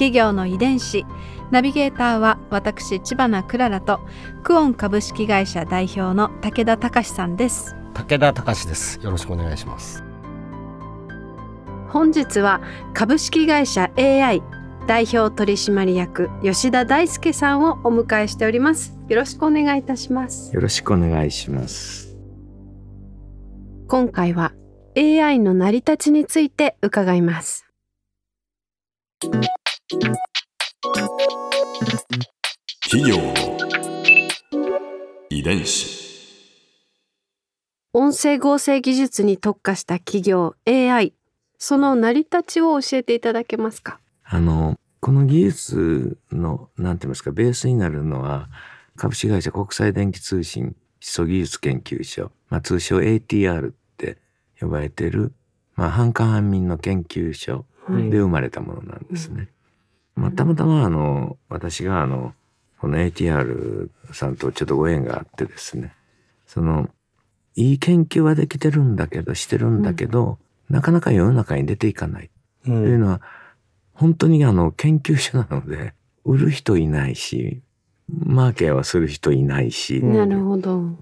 企業の遺伝子。ナビゲーターは私千葉なクララとクオン株式会社代表の武田隆さんです。武田隆です。よろしくお願いします。本日は株式会社 AI 代表取締役吉田大輔さんをお迎えしております。よろしくお願いいたします。よろしくお願いします。今回は AI の成り立ちについて伺います企業の遺伝子。音声合成技術に特化した企業 AI その成り立ちを教えていただけますか？あのこの技術のなんて言いますかベースになるのは株式会社国際電気通信基礎技術研究所、まあ、通称 ATR って呼ばれている、まあ、半官半民の研究所で生まれたものなんですね。まあ、たまたまあの私があのこの ATR さんとちょっとご縁があってですねそのいい研究はできてるんだけどしてるんだけど、うん、なかなか世の中に出ていかないというのは、本当にあの研究所なので売る人いないしマーケはする人いないし。なるほど。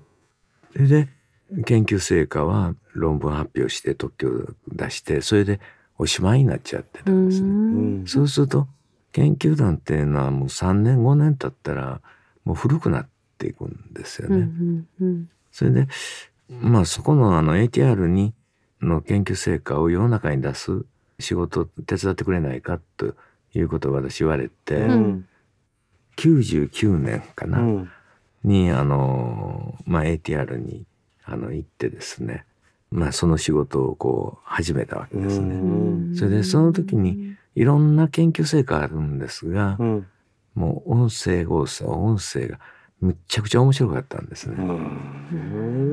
で研究成果は論文発表して特許を出してそれでおしまいになっちゃってたんですね。うそうすると研究団っていうのはもう3年5年経ったらもう古くなっていくんですよね。うんうんうん、それでまあそこのあの ATR にの研究成果を世の中に出す仕事を手伝ってくれないかということを私言われて、うん、99年かな、うん、にあの、まあ、ATR にあの行ってですね、まあ、その仕事をこう始めたわけですね。それでその時にいろんな研究成果あるんですが、うん、もう音声合成音声がむっちゃくちゃ面白かったんですね。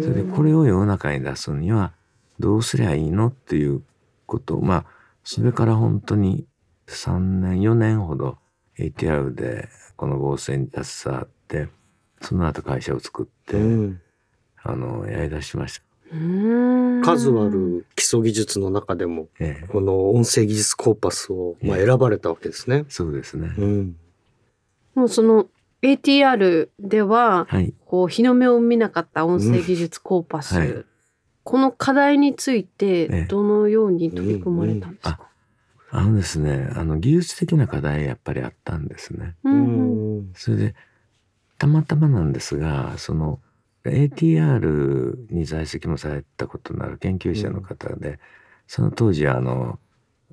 それでこれを世の中に出すにはどうすりゃいいのっていうことまあそれから本当に3年4年ほど ATR でこの合成に携わってその後会社を作って、あのやりだしました。数ある基礎技術の中でも、ええ、この音声技術コーパスを、まあ、選ばれたわけですね。え、そうですね、うん、もうその ATR では、はい、こう日の目を見なかった音声技術コーパス、うんはい、この課題についてどのように取り組まれたんですか、あのですねあの技術的な課題やっぱりあったんですね。うん、それでたまたまなんですがその ATR に在籍もされたことのある研究者の方で、うん、その当時あの、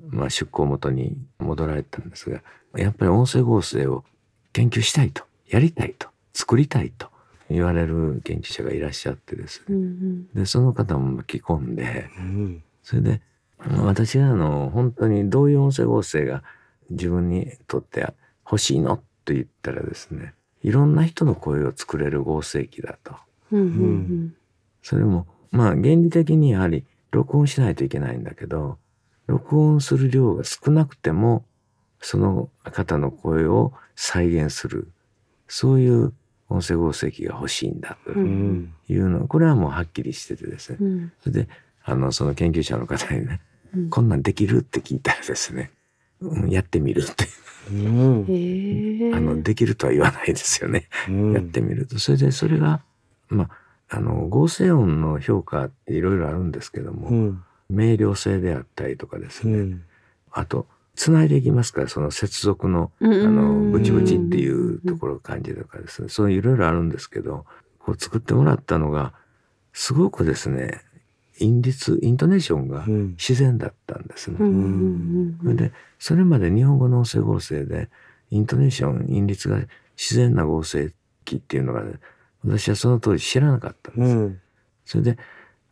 まあ、出向元に戻られたんですがやっぱり音声合成を研究したいとやりたいと作りたいと言われる研究者がいらっしゃってですね、うんうん、でその方も巻き込んで、うん、それで私があの本当にどういう音声合成が自分にとって欲しいの？と言ったらですねいろんな人の声を作れる合成機だと。うん。うんうん、それもまあ原理的にやはり録音しないといけないんだけど録音する量が少なくてもその方の声を再現するそういう音声合成機が欲しいんだというの、うん、これはもうはっきりしててですね、うん、それであのその研究者の方にね、うん、こんなんできるって聞いたらですね、うん、やってみるって、う。ん、あのできるとは言わないですよね、やってみると。それでそれがまあ、あの合成音の評価っていろいろあるんですけども、うん、明瞭性であったりとかですね、うん、あとつないでいきますか？らその接続のあのブチブチっていうところを感じるとかですね。そういろいろあるんですけどこう作ってもらったのがすごくですね韻律イントネーションが自然だったんですね。でそれまで日本語の音声合成でイントネーション韻律が自然な合成機っていうのが、ね、私はその当時知らなかったんです。うん、それで、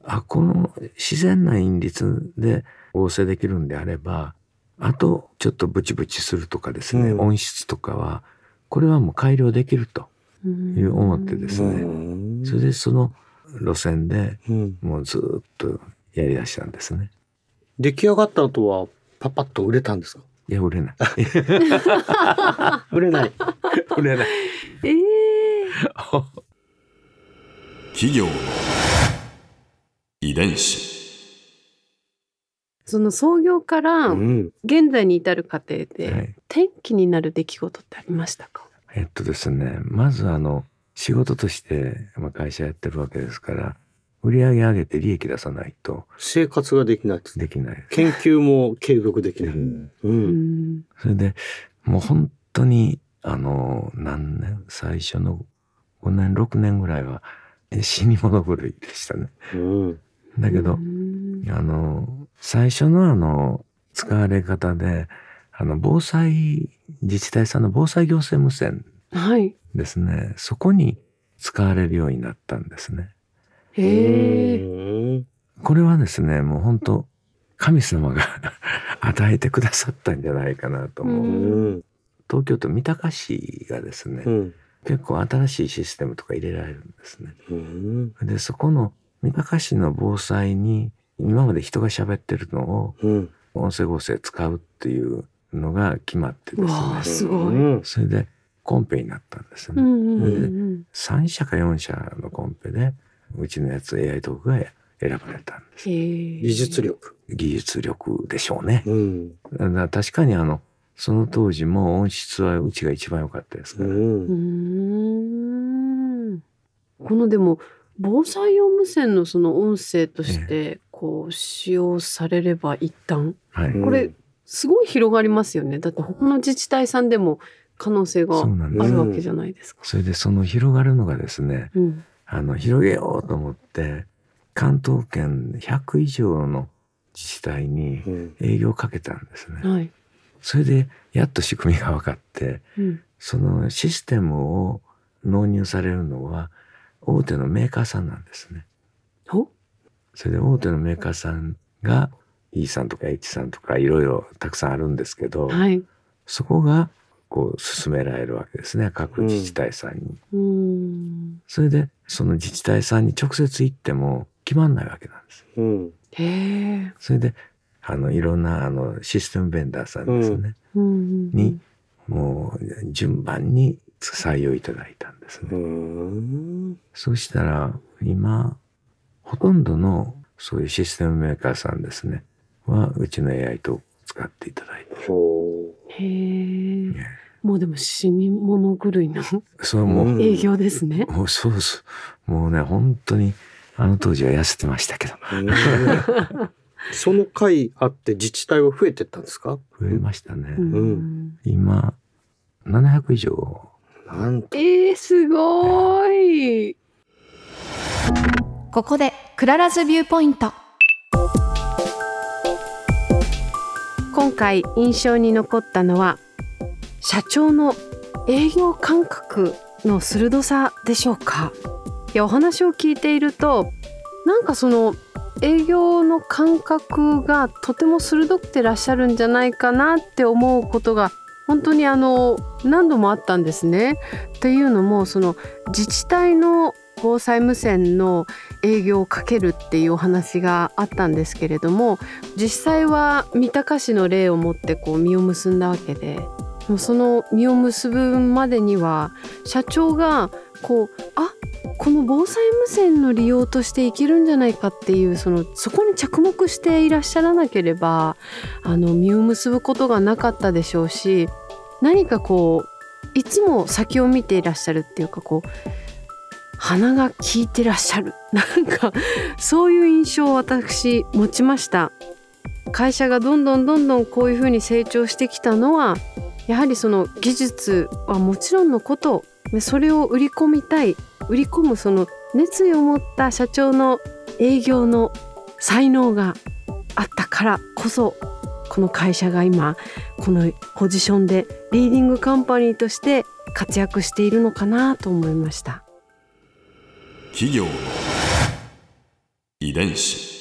あ、この自然な韻律で合成できるんであれば、あとちょっとブチブチするとかですね、うん、音質とかはこれはもう改良できるという思ってですね、それでその路線でもうずっとやりだしたんですね。出来上がった後はパパッと売れたんですか？いや売れない。売れない。売れない。ええー、企業の遺伝子。その創業から現在に至る過程で転機になる出来事ってありましたか、えっとですねまずあの仕事として会社やってるわけですから売り上げ上げて利益出さないと。生活ができないできない研究も継続できない、うん、うん、それでもう本当にあの何年？最初の5年6年ぐらいは死に物狂いでしたね、うん、だけど、あの最初のあの使われ方であの防災自治体さんの防災行政無線ですね、はい、そこに使われるようになったんですね。へえ。これはですねもう本当神様が 与えてくださったんじゃないかなと思う。う東京都三鷹市がですね、うん、結構新しいシステムとか入れられるんですね。でそこの三鷹市の防災に今まで人が喋ってるのを音声合成使うっていうのが決まってですね。すごい。それでコンペになったんですね。うんうんうん、3社か4社のコンペでうちのやつ AI トークが選ばれたんです。技術力。技術力でしょうね。うん、だ確かにあのその当時も音質はうちが一番良かったですから。うん、このでも防災用無線のその音声としてこう使用されれば一旦、はい、これすごい広がりますよね。だって他の自治体さんでも可能性があるわけじゃないですか。それでその広がるのがですね、うん、あの広げようと思って関東圏100以上の自治体に営業をかけたんですね。うんはい、それでやっと仕組みが分かって、うん、そのシステムを納入されるのは大手のメーカーさんなんですね。それで大手のメーカーさんが E さんとか H さんとかいろいろたくさんあるんですけど、はい、そこがこう進められるわけですね。各自治体さんに、うん。それでその自治体さんに直接行っても決まんないわけなんです。うん、へそれであのいろんなあのシステムベンダーさんですね、うん、にもう順番に採用いただいたんですね。そうしたら今ほとんどのそういうシステムメーカーさんですね。はうちの AI と使っていただいてへえ、ね、もうでも死に物狂いのそうもう。営業ですね。もうそうです。もうね本当にあの当時は痩せてましたけど。その回あって自治体は増えてったんですか？増えましたね。うん、今700以上なんと。えー、すごい。ここで Clara's viewpoint。今回印象に残ったのは社長の営業感覚の鋭さでしょうか？いやお話を聞いているとなんかその営業の感覚がとても鋭くてらっしゃるんじゃないかなって思うことが本当にあの何度もあったんですね。っていうのもその自治体の防災無線の営業をかけるっていうお話があったんですけれども実際は三鷹市の例をもってこう実を結んだわけでその実を結ぶまでには社長がこうあこの防災無線の利用としていけるんじゃないかっていうそのそこに着目していらっしゃらなければあの実を結ぶことがなかったでしょうし何かこういつも先を見ていらっしゃるっていうかこう鼻が利いてらっしゃる。なんかそういう印象を私持ちました。会社がどんどんどんどんこういうふうに成長してきたのはやはりその技術はもちろんのことそれを売り込みたい。売り込むその熱意を持った社長の営業の才能があったからこそこの会社が今このポジションでリーディングカンパニーとして活躍しているのかなと思いました。企業遺伝子。